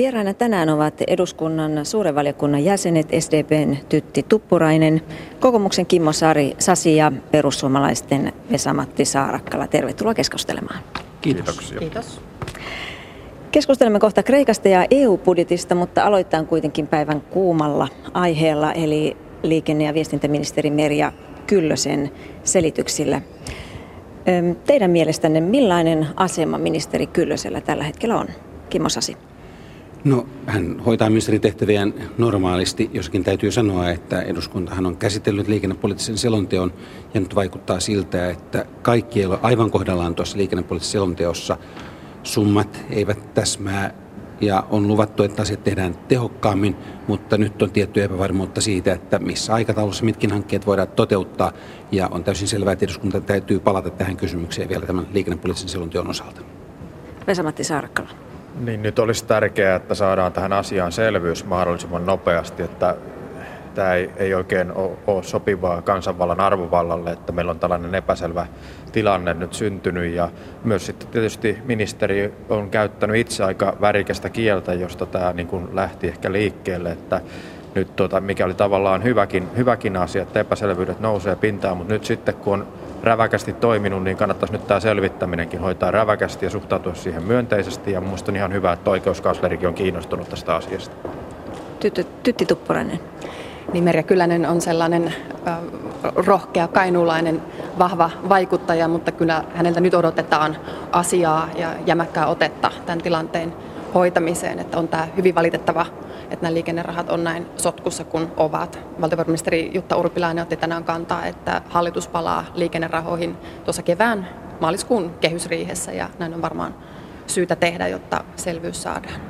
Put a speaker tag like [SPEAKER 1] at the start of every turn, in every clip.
[SPEAKER 1] Vieraana tänään ovat eduskunnan suuren valiokunnan jäsenet SDPn Tytti Tuppurainen, kokoomuksen Kimmo Sari, Sasi ja perussuomalaisten Vesa-Matti Saarakkala. Tervetuloa keskustelemaan.
[SPEAKER 2] Kiitos.
[SPEAKER 3] Kiitos.
[SPEAKER 1] Keskustelemme kohta Kreikasta ja EU-budjetista, mutta aloitetaan kuitenkin päivän kuumalla aiheella, eli liikenne- ja viestintäministeri Merja Kyllösen selityksillä. Teidän mielestänne millainen asema ministeri Kyllösellä tällä hetkellä on? Kimmo Sasi.
[SPEAKER 2] No, hän hoitaa ministeritehtäviään normaalisti, joskin täytyy sanoa, että eduskuntahan on käsitellyt liikennepoliittisen selonteon ja nyt vaikuttaa siltä, että kaikki ei ole aivan kohdallaan tuossa liikennepoliittisessa selonteossa. Summat eivät täsmää ja on luvattu, että asiat tehdään tehokkaammin, mutta nyt on tietty epävarmuutta siitä, että missä aikataulussa mitkin hankkeet voidaan toteuttaa ja on täysin selvää, että eduskunta täytyy palata tähän kysymykseen vielä tämän liikennepoliittisen selonteon osalta.
[SPEAKER 1] Vesamatti Saarakkala.
[SPEAKER 4] Niin nyt olisi tärkeää, että saadaan tähän asiaan selvyys mahdollisimman nopeasti, että tämä ei, ei oikein ole, sopivaa kansanvallan arvovallalle, että meillä on tällainen epäselvä tilanne nyt syntynyt. Ja myös sitten tietysti ministeri on käyttänyt itse aika värikästä kieltä, josta tämä niin kuin lähti ehkä liikkeelle, että nyt tota, mikä oli tavallaan hyväkin, hyväkin asia, että epäselvyydet nousee pintaan, mutta nyt sitten kun on räväkästi toiminut, niin kannattaisi nyt tämä selvittäminenkin hoitaa räväkästi ja suhtautua siihen myönteisesti. Ja minusta on ihan hyvä, että oikeuskanslerikin on kiinnostunut tästä asiasta.
[SPEAKER 1] Tytti, tytti Tuppurainen.
[SPEAKER 3] Niin Merja Kylänen on sellainen äh, rohkea kainuulainen vahva vaikuttaja, mutta kyllä häneltä nyt odotetaan asiaa ja jämäkkää otetta tämän tilanteen hoitamiseen, että on tämä hyvin valitettava että nämä liikennerahat on näin sotkussa kuin ovat. Valtiovarainministeri Jutta Urpilainen otti tänään kantaa, että hallitus palaa liikennerahoihin tuossa kevään maaliskuun kehysriihessä ja näin on varmaan syytä tehdä, jotta selvyys saadaan.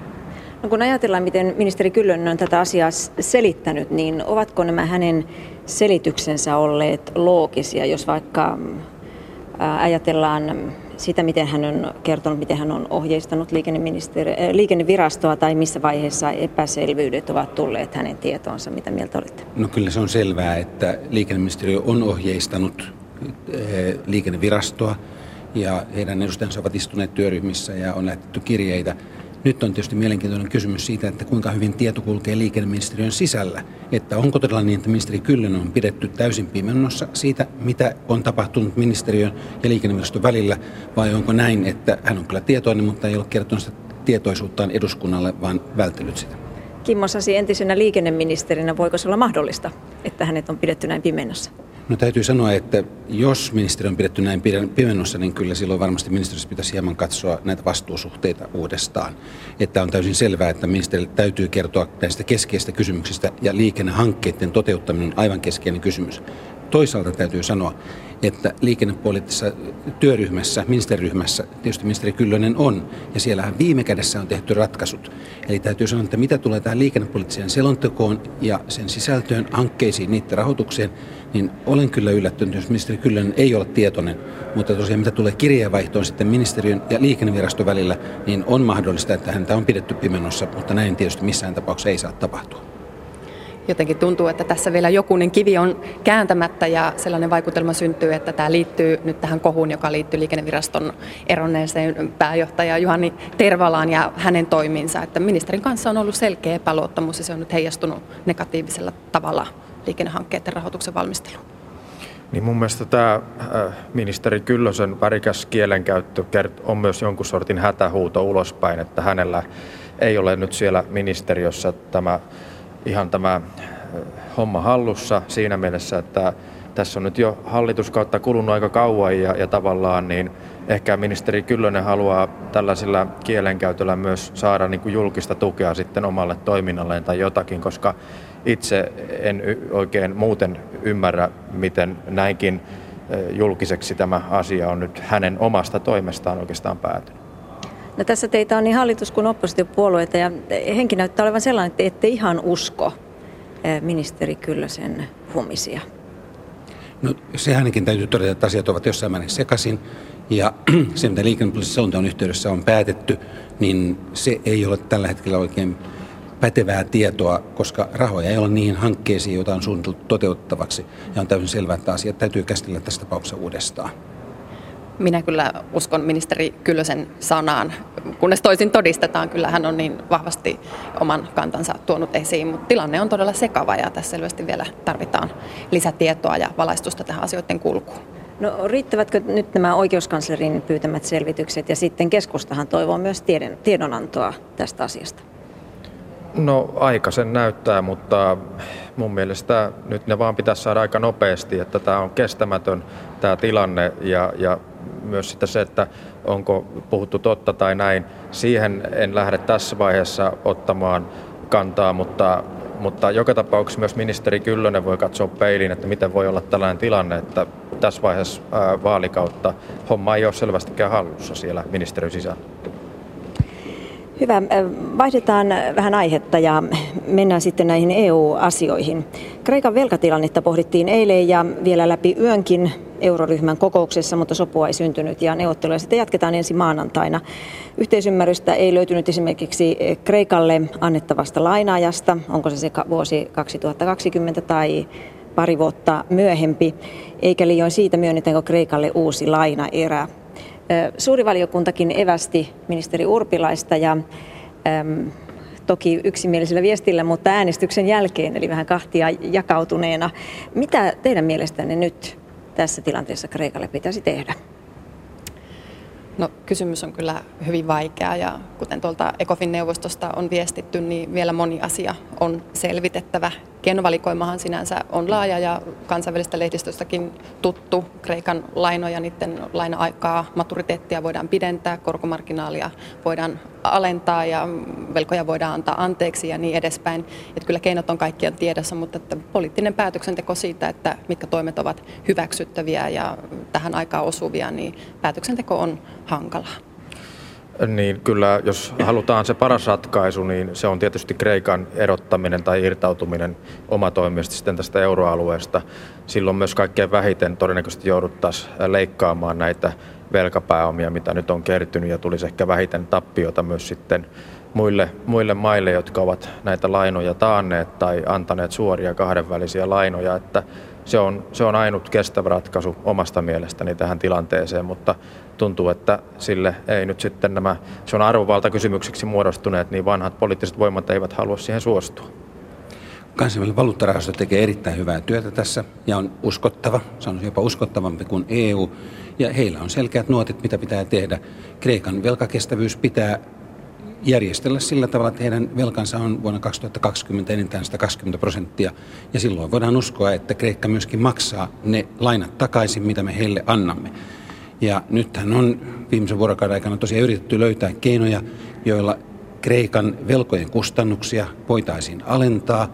[SPEAKER 1] No kun ajatellaan, miten ministeri Kyllönen on tätä asiaa selittänyt, niin ovatko nämä hänen selityksensä olleet loogisia, jos vaikka ajatellaan sitä, miten hän on kertonut, miten hän on ohjeistanut äh, liikennevirastoa tai missä vaiheessa epäselvyydet ovat tulleet hänen tietoonsa. Mitä mieltä olette?
[SPEAKER 2] No kyllä se on selvää, että liikenneministeriö on ohjeistanut äh, liikennevirastoa ja heidän edustajansa ovat istuneet työryhmissä ja on lähetetty kirjeitä nyt on tietysti mielenkiintoinen kysymys siitä, että kuinka hyvin tieto kulkee liikenneministeriön sisällä. Että onko todella niin, että ministeri Kyllönen on pidetty täysin pimennossa siitä, mitä on tapahtunut ministeriön ja liikenneministeriön välillä, vai onko näin, että hän on kyllä tietoinen, mutta ei ole kertonut sitä tietoisuuttaan eduskunnalle, vaan vältellyt sitä.
[SPEAKER 1] Kimmo Sasi entisenä liikenneministerinä, voiko se olla mahdollista, että hänet on pidetty näin pimennossa?
[SPEAKER 2] No täytyy sanoa, että jos ministeri on pidetty näin pimennossa, niin kyllä silloin varmasti ministeriössä pitäisi hieman katsoa näitä vastuusuhteita uudestaan. Että on täysin selvää, että ministerille täytyy kertoa näistä keskeisistä kysymyksistä ja liikennehankkeiden toteuttaminen on aivan keskeinen kysymys. Toisaalta täytyy sanoa, että liikennepoliittisessa työryhmässä, ministeriryhmässä, tietysti ministeri Kyllönen on, ja siellähän viime kädessä on tehty ratkaisut. Eli täytyy sanoa, että mitä tulee tähän liikennepoliittiseen selontekoon ja sen sisältöön, hankkeisiin, niiden rahoitukseen, niin olen kyllä yllättynyt, jos ministeri Kyllönen ei ole tietoinen. Mutta tosiaan mitä tulee kirjeenvaihtoon sitten ministeriön ja liikenneviraston välillä, niin on mahdollista, että häntä on pidetty pimennossa, mutta näin tietysti missään tapauksessa ei saa tapahtua
[SPEAKER 3] jotenkin tuntuu, että tässä vielä jokunen kivi on kääntämättä ja sellainen vaikutelma syntyy, että tämä liittyy nyt tähän kohuun, joka liittyy liikenneviraston eronneeseen pääjohtaja Juhani Tervalaan ja hänen toimiinsa. Että ministerin kanssa on ollut selkeä epäluottamus ja se on nyt heijastunut negatiivisella tavalla liikennehankkeiden rahoituksen valmisteluun.
[SPEAKER 4] Niin mun mielestä tämä äh, ministeri Kyllösen värikäs kielenkäyttö on myös jonkun sortin hätähuuto ulospäin, että hänellä ei ole nyt siellä ministeriössä tämä ihan tämä homma hallussa siinä mielessä, että tässä on nyt jo hallituskautta kulunut aika kauan ja, ja tavallaan niin ehkä ministeri Kyllönen haluaa tällaisilla kielenkäytöllä myös saada niin kuin julkista tukea sitten omalle toiminnalleen tai jotakin, koska itse en oikein muuten ymmärrä, miten näinkin julkiseksi tämä asia on nyt hänen omasta toimestaan oikeastaan päätynyt.
[SPEAKER 1] No tässä teitä on niin hallitus- kuin oppositiopuolueita ja henki näyttää olevan sellainen, että ette ihan usko eh, ministeri Kyllösen huomisia.
[SPEAKER 2] No se ainakin täytyy todeta, että asiat ovat jossain määrin sekaisin. Ja se, mitä liikennepoliittisen selonteon yhteydessä on päätetty, niin se ei ole tällä hetkellä oikein pätevää tietoa, koska rahoja ei ole niihin hankkeisiin, joita on suunniteltu toteuttavaksi. Ja on täysin selvää, että asiat täytyy käsitellä tässä tapauksessa uudestaan.
[SPEAKER 3] Minä kyllä uskon ministeri Kyllösen sanaan, kunnes toisin todistetaan. Kyllä hän on niin vahvasti oman kantansa tuonut esiin, mutta tilanne on todella sekava ja tässä selvästi vielä tarvitaan lisätietoa ja valaistusta tähän asioiden kulkuun.
[SPEAKER 1] No riittävätkö nyt nämä oikeuskanslerin pyytämät selvitykset ja sitten keskustahan toivoo myös tiedon, tiedonantoa tästä asiasta?
[SPEAKER 4] No aika sen näyttää, mutta mun mielestä nyt ne vaan pitäisi saada aika nopeasti, että tämä on kestämätön tämä tilanne ja, ja myös sitten se, että onko puhuttu totta tai näin. Siihen en lähde tässä vaiheessa ottamaan kantaa, mutta, mutta joka tapauksessa myös ministeri Kyllönen voi katsoa peiliin, että miten voi olla tällainen tilanne, että tässä vaiheessa vaalikautta homma ei ole selvästikään hallussa siellä ministeriön sisällä.
[SPEAKER 1] Hyvä. Vaihdetaan vähän aihetta ja mennään sitten näihin EU-asioihin. Kreikan velkatilannetta pohdittiin eilen ja vielä läpi yönkin euroryhmän kokouksessa, mutta sopua ei syntynyt ja neuvotteluja sitten jatketaan ensi maanantaina. Yhteisymmärrystä ei löytynyt esimerkiksi Kreikalle annettavasta lainaajasta, onko se se vuosi 2020 tai pari vuotta myöhempi, eikä liioin siitä myönnetäänkö Kreikalle uusi lainaerä. Suuri valiokuntakin evästi ministeri Urpilaista ja äm, toki yksimielisellä viestillä, mutta äänestyksen jälkeen, eli vähän kahtia jakautuneena. Mitä teidän mielestänne nyt tässä tilanteessa Kreikalle pitäisi tehdä?
[SPEAKER 3] No, kysymys on kyllä hyvin vaikea ja kuten tuolta ECOFIN-neuvostosta on viestitty, niin vielä moni asia on selvitettävä. Keinovalikoimahan sinänsä on laaja ja kansainvälistä lehdistöstäkin tuttu. Kreikan lainoja, niiden laina-aikaa, maturiteettia voidaan pidentää, korkomarginaalia voidaan alentaa ja velkoja voidaan antaa anteeksi ja niin edespäin. Että kyllä keinot on kaikkien tiedossa, mutta että poliittinen päätöksenteko siitä, että mitkä toimet ovat hyväksyttäviä ja tähän aikaan osuvia, niin päätöksenteko on hankalaa.
[SPEAKER 4] Niin kyllä, jos halutaan se paras ratkaisu, niin se on tietysti Kreikan erottaminen tai irtautuminen omatoimisesti sitten tästä euroalueesta. Silloin myös kaikkein vähiten todennäköisesti jouduttaisiin leikkaamaan näitä velkapääomia, mitä nyt on kertynyt, ja tulisi ehkä vähiten tappiota myös sitten muille, muille maille, jotka ovat näitä lainoja taanneet tai antaneet suoria kahdenvälisiä lainoja, että se on, se on ainut kestävä ratkaisu omasta mielestäni tähän tilanteeseen, mutta tuntuu, että sille ei nyt sitten nämä, se on arvovaltakysymyksiksi muodostuneet, niin vanhat poliittiset voimat eivät halua siihen suostua.
[SPEAKER 2] Kansainvälinen valuuttarahasto tekee erittäin hyvää työtä tässä ja on uskottava, sanoisin jopa uskottavampi kuin EU. Ja heillä on selkeät nuotit, mitä pitää tehdä. Kreikan velkakestävyys pitää järjestellä sillä tavalla, että heidän velkansa on vuonna 2020 enintään 120 prosenttia. Ja silloin voidaan uskoa, että Kreikka myöskin maksaa ne lainat takaisin, mitä me heille annamme. Ja nythän on viimeisen vuorokauden aikana tosiaan yritetty löytää keinoja, joilla Kreikan velkojen kustannuksia voitaisiin alentaa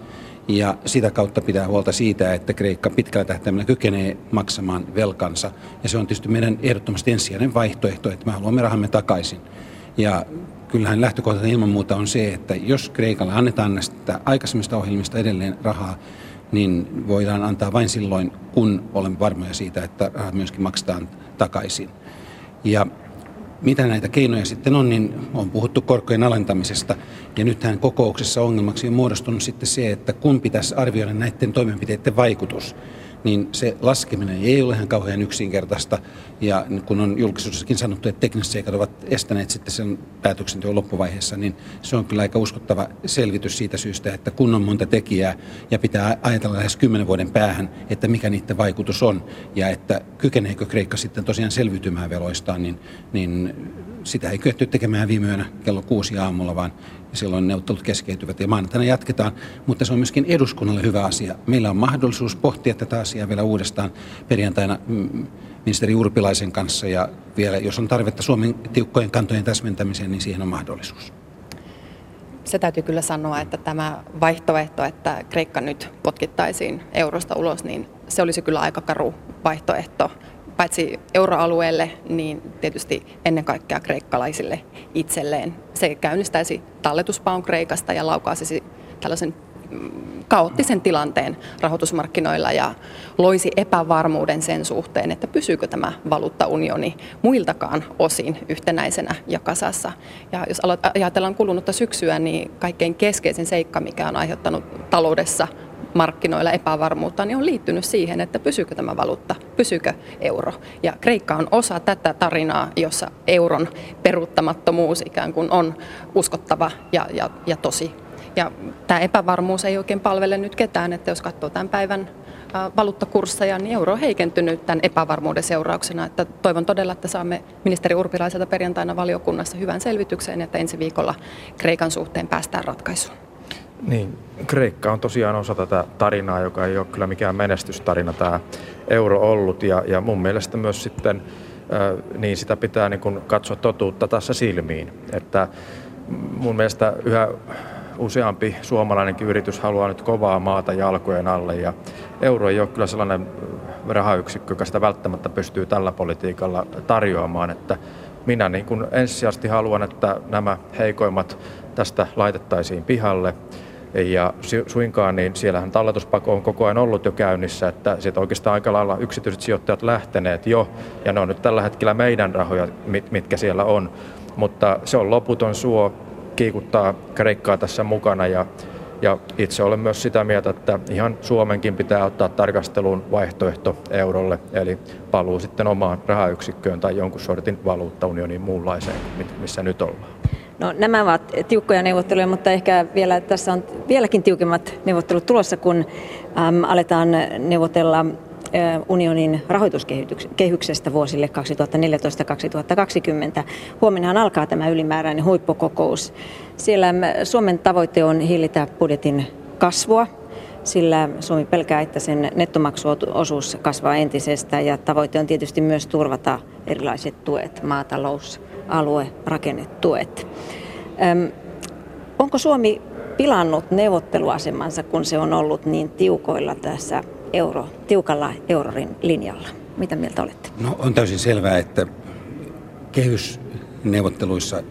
[SPEAKER 2] ja sitä kautta pitää huolta siitä, että Kreikka pitkällä tähtäimellä kykenee maksamaan velkansa. Ja se on tietysti meidän ehdottomasti ensisijainen vaihtoehto, että me haluamme rahamme takaisin. Ja kyllähän lähtökohta ilman muuta on se, että jos Kreikalle annetaan näistä aikaisemmista ohjelmista edelleen rahaa, niin voidaan antaa vain silloin, kun olemme varmoja siitä, että rahat myöskin maksetaan takaisin. Ja mitä näitä keinoja sitten on, niin on puhuttu korkojen alentamisesta. Ja nythän kokouksessa ongelmaksi on muodostunut sitten se, että kun pitäisi arvioida näiden toimenpiteiden vaikutus, niin se laskeminen ei ole ihan kauhean yksinkertaista. Ja kun on julkisuudessakin sanottu, että tekniset seikat ovat estäneet sitten sen päätöksenteon loppuvaiheessa, niin se on kyllä aika uskottava selvitys siitä syystä, että kun on monta tekijää ja pitää ajatella lähes kymmenen vuoden päähän, että mikä niiden vaikutus on ja että kykeneekö Kreikka sitten tosiaan selviytymään veloistaan, niin, niin sitä ei kyetty tekemään viime yönä kello kuusi aamulla, vaan silloin neuvottelut keskeytyvät ja maanantaina jatketaan, mutta se on myöskin eduskunnalle hyvä asia. Meillä on mahdollisuus pohtia tätä asiaa vielä uudestaan perjantaina mm, ministeri Urpilaisen kanssa ja vielä, jos on tarvetta Suomen tiukkojen kantojen täsmentämiseen, niin siihen on mahdollisuus.
[SPEAKER 3] Se täytyy kyllä sanoa, että tämä vaihtoehto, että Kreikka nyt potkittaisiin eurosta ulos, niin se olisi kyllä aika karu vaihtoehto paitsi euroalueelle, niin tietysti ennen kaikkea kreikkalaisille itselleen. Se käynnistäisi talletuspaun Kreikasta ja laukaisisi tällaisen mm, kaoottisen tilanteen rahoitusmarkkinoilla ja loisi epävarmuuden sen suhteen, että pysyykö tämä valuuttaunioni muiltakaan osin yhtenäisenä ja kasassa. Ja jos ajatellaan kulunutta syksyä, niin kaikkein keskeisin seikka, mikä on aiheuttanut taloudessa markkinoilla epävarmuutta, niin on liittynyt siihen, että pysyykö tämä valuutta, pysyykö euro. Ja Kreikka on osa tätä tarinaa, jossa euron peruuttamattomuus ikään kuin on uskottava ja, ja, ja tosi. Ja tämä epävarmuus ei oikein palvele nyt ketään, että jos katsoo tämän päivän valuuttakursseja, niin euro on heikentynyt tämän epävarmuuden seurauksena. Että toivon todella, että saamme ministeri Urpilaiselta perjantaina valiokunnassa hyvän selvityksen, että ensi viikolla Kreikan suhteen päästään ratkaisuun.
[SPEAKER 4] Niin, Kreikka on tosiaan osa tätä tarinaa, joka ei ole kyllä mikään menestystarina tämä euro ollut. Ja, ja mun mielestä myös sitten niin sitä pitää niin kuin katsoa totuutta tässä silmiin. Että mun mielestä yhä useampi suomalainenkin yritys haluaa nyt kovaa maata jalkojen alle ja euro ei ole kyllä sellainen rahayksikkö, joka sitä välttämättä pystyy tällä politiikalla tarjoamaan, että minä niin kuin ensisijaisesti haluan, että nämä heikoimmat tästä laitettaisiin pihalle ja suinkaan, niin siellähän talletuspako on koko ajan ollut jo käynnissä, että sieltä oikeastaan aika lailla yksityiset sijoittajat lähteneet jo, ja ne on nyt tällä hetkellä meidän rahoja, mitkä siellä on. Mutta se on loputon suo, kiikuttaa Kreikkaa tässä mukana ja ja itse olen myös sitä mieltä, että ihan Suomenkin pitää ottaa tarkasteluun vaihtoehto eurolle, eli paluu sitten omaan rahayksikköön tai jonkun sortin valuuttaunioniin muunlaiseen, missä nyt ollaan.
[SPEAKER 1] No, nämä ovat tiukkoja neuvotteluja, mutta ehkä vielä tässä on vieläkin tiukemmat neuvottelut tulossa, kun äm, aletaan neuvotella unionin rahoituskehyksestä vuosille 2014-2020. Huomennahan alkaa tämä ylimääräinen huippukokous. Siellä Suomen tavoite on hillitä budjetin kasvua, sillä Suomi pelkää, että sen nettomaksuosuus kasvaa entisestään ja tavoite on tietysti myös turvata erilaiset tuet, maatalous, alue, rakennetuet. onko Suomi pilannut neuvotteluasemansa, kun se on ollut niin tiukoilla tässä euro, tiukalla eurorin linjalla. Mitä mieltä olette?
[SPEAKER 2] No on täysin selvää, että kehysneuvotteluissa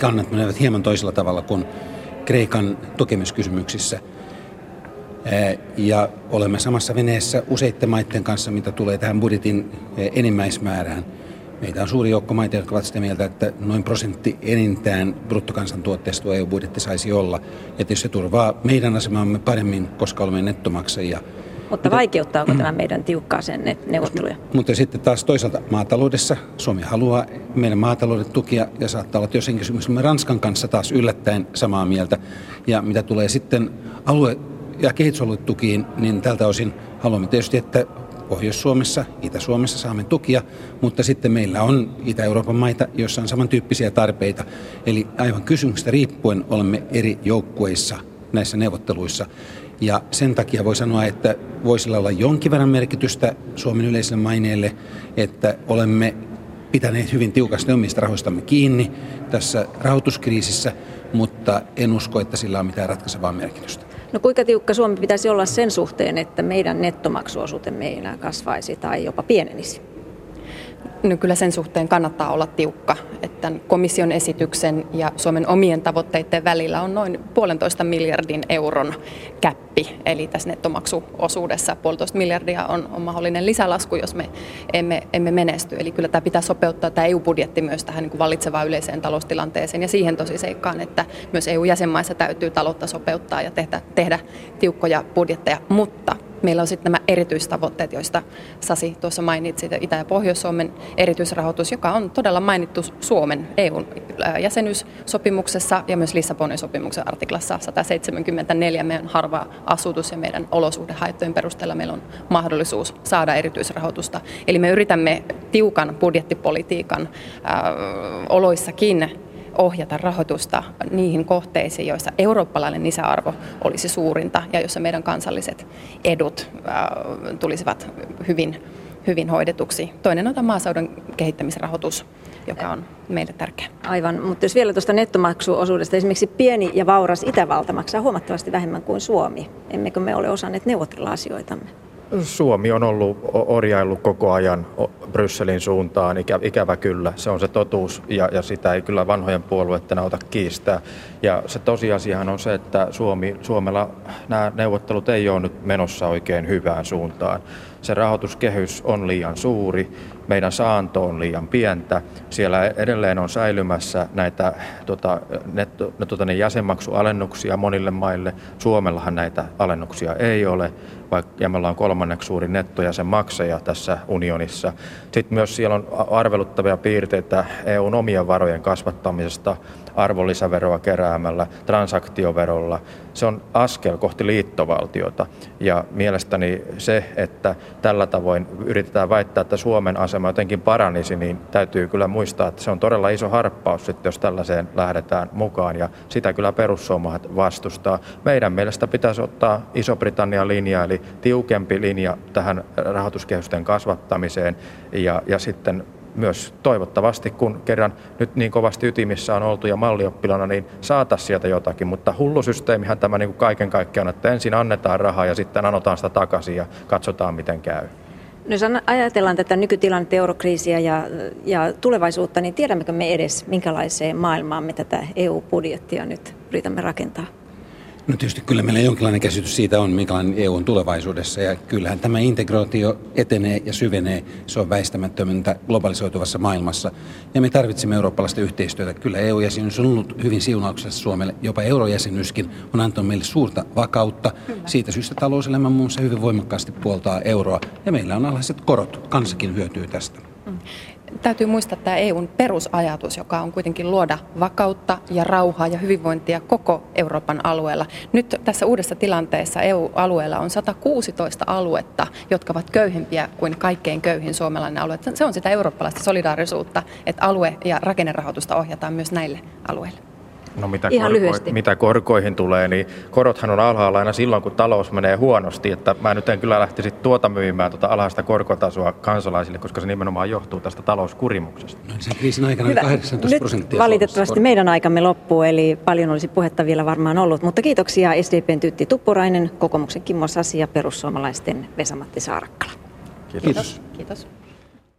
[SPEAKER 2] kannat menevät hieman toisella tavalla kuin Kreikan tukemiskysymyksissä. Ja olemme samassa veneessä useiden maiden kanssa, mitä tulee tähän budjetin enimmäismäärään. Meitä on suuri joukko maita, jotka ovat sitä mieltä, että noin prosentti enintään bruttokansantuotteesta EU-budjetti saisi olla. Ja se turvaa meidän asemamme paremmin, koska olemme nettomaksajia
[SPEAKER 1] mutta vaikeuttaako tämä meidän tiukkaaseen neuvotteluja?
[SPEAKER 2] Mutta sitten taas toisaalta maataloudessa Suomi haluaa meidän maatalouden tukia ja saattaa olla jossain kysymyksessä Ranskan kanssa taas yllättäen samaa mieltä. Ja mitä tulee sitten alue- ja kehitysaluetukiin, niin tältä osin haluamme tietysti, että Pohjois-Suomessa, Itä-Suomessa saamme tukia, mutta sitten meillä on Itä-Euroopan maita, joissa on samantyyppisiä tarpeita. Eli aivan kysymyksestä riippuen olemme eri joukkueissa näissä neuvotteluissa. Ja sen takia voi sanoa, että voisi olla jonkin verran merkitystä Suomen yleiselle maineelle, että olemme pitäneet hyvin tiukasti omista rahoistamme kiinni tässä rahoituskriisissä, mutta en usko, että sillä on mitään ratkaisevaa merkitystä.
[SPEAKER 1] No kuinka tiukka Suomi pitäisi olla sen suhteen, että meidän nettomaksuosuutemme ei enää kasvaisi tai jopa pienenisi?
[SPEAKER 3] No kyllä sen suhteen kannattaa olla tiukka, että komission esityksen ja Suomen omien tavoitteiden välillä on noin puolentoista miljardin euron käppi, eli tässä nettomaksuosuudessa puolitoista miljardia on, on mahdollinen lisälasku, jos me emme, emme menesty. Eli kyllä tämä pitää sopeuttaa tämä EU-budjetti myös tähän niin kuin vallitsevaan yleiseen taloustilanteeseen. Ja siihen tosi seikkaan, että myös EU-jäsenmaissa täytyy taloutta sopeuttaa ja tehdä, tehdä tiukkoja budjetteja, mutta Meillä on sitten nämä erityistavoitteet, joista Sasi tuossa mainitsi, Itä- ja Pohjois-Suomen erityisrahoitus, joka on todella mainittu Suomen EUn jäsenyyssopimuksessa ja myös Lissabonin sopimuksen artiklassa 174. Meidän harva asutus ja meidän olosuhdehaittojen perusteella meillä on mahdollisuus saada erityisrahoitusta. Eli me yritämme tiukan budjettipolitiikan äh, oloissakin ohjata rahoitusta niihin kohteisiin, joissa eurooppalainen lisäarvo olisi suurinta ja joissa meidän kansalliset edut tulisivat hyvin, hyvin hoidetuksi. Toinen on tämä maaseudun kehittämisrahoitus, joka on meille tärkeä.
[SPEAKER 1] Aivan, mutta jos vielä tuosta nettomaksuosuudesta, esimerkiksi pieni ja vauras Itävalta maksaa huomattavasti vähemmän kuin Suomi. Emmekö me ole osanneet neuvotella asioitamme?
[SPEAKER 4] Suomi on ollut orjaillut koko ajan Brysselin suuntaan, Ikä, ikävä kyllä. Se on se totuus ja, ja sitä ei kyllä vanhojen puolueiden auta kiistää. Ja se tosiasiahan on se, että Suomi, Suomella nämä neuvottelut ei ole nyt menossa oikein hyvään suuntaan. se rahoituskehys on liian suuri, meidän saanto on liian pientä. Siellä edelleen on säilymässä näitä tota, netto, tota, ne jäsenmaksualennuksia monille maille. Suomellahan näitä alennuksia ei ole, vaikka ja me ollaan kolmanneksi suuri nettojäsenmaksaja tässä unionissa. Sitten myös siellä on arveluttavia piirteitä EUn omien varojen kasvattamisesta arvonlisäveroa keräämällä, transaktioverolla. Se on askel kohti liittovaltiota ja mielestäni se, että tällä tavoin yritetään väittää, että Suomen asema jotenkin paranisi, niin täytyy kyllä muistaa, että se on todella iso harppaus sitten, jos tällaiseen lähdetään mukaan ja sitä kyllä perussuomalaiset vastustaa. Meidän mielestä pitäisi ottaa Iso-Britannian linja, eli tiukempi linja tähän rahoituskehysten kasvattamiseen ja, ja sitten myös toivottavasti, kun kerran nyt niin kovasti ytimissä on oltu ja mallioppilana, niin saataisiin sieltä jotakin. Mutta hullusysteemihän tämä niin kuin kaiken kaikkiaan, että ensin annetaan rahaa ja sitten anotaan sitä takaisin ja katsotaan miten käy.
[SPEAKER 1] No, jos ajatellaan tätä nykytilannetta, eurokriisiä ja, ja tulevaisuutta, niin tiedämmekö me edes, minkälaiseen maailmaan me tätä EU-budjettia nyt yritämme rakentaa?
[SPEAKER 2] No tietysti kyllä meillä jonkinlainen käsitys siitä on, minkälainen EU on tulevaisuudessa. Ja kyllähän tämä integraatio etenee ja syvenee. Se on väistämättömäntä globalisoituvassa maailmassa. Ja me tarvitsemme eurooppalaista yhteistyötä. Kyllä EU-jäsenyys on ollut hyvin siunauksessa Suomelle. Jopa eurojäsenyyskin on antanut meille suurta vakautta. Kyllä. Siitä syystä talouselämä muun muassa hyvin voimakkaasti puoltaa euroa. Ja meillä on alhaiset korot. Kansakin hyötyy tästä. Mm
[SPEAKER 3] täytyy muistaa tämä EUn perusajatus, joka on kuitenkin luoda vakautta ja rauhaa ja hyvinvointia koko Euroopan alueella. Nyt tässä uudessa tilanteessa EU-alueella on 116 aluetta, jotka ovat köyhempiä kuin kaikkein köyhin suomalainen alue. Se on sitä eurooppalaista solidaarisuutta, että alue- ja rakennerahoitusta ohjataan myös näille alueille.
[SPEAKER 4] No mitä, Ihan korko- mitä korkoihin tulee, niin korothan on alhaalla aina silloin, kun talous menee huonosti. Että mä nyt en kyllä lähtisi tuota myymään tuota alhaista korkotasoa kansalaisille, koska se nimenomaan johtuu tästä talouskurimuksesta.
[SPEAKER 2] No, sen kriisin aikana nyt, 18 prosenttia.
[SPEAKER 1] valitettavasti meidän aikamme loppuu, eli paljon olisi puhetta vielä varmaan ollut. Mutta kiitoksia SDPn Tytti Tuppurainen, kokoomuksen Kimmo Sasi ja perussuomalaisten Vesamatti Saarakkala.
[SPEAKER 2] Kiitos. Kiitos.
[SPEAKER 3] Kiitos.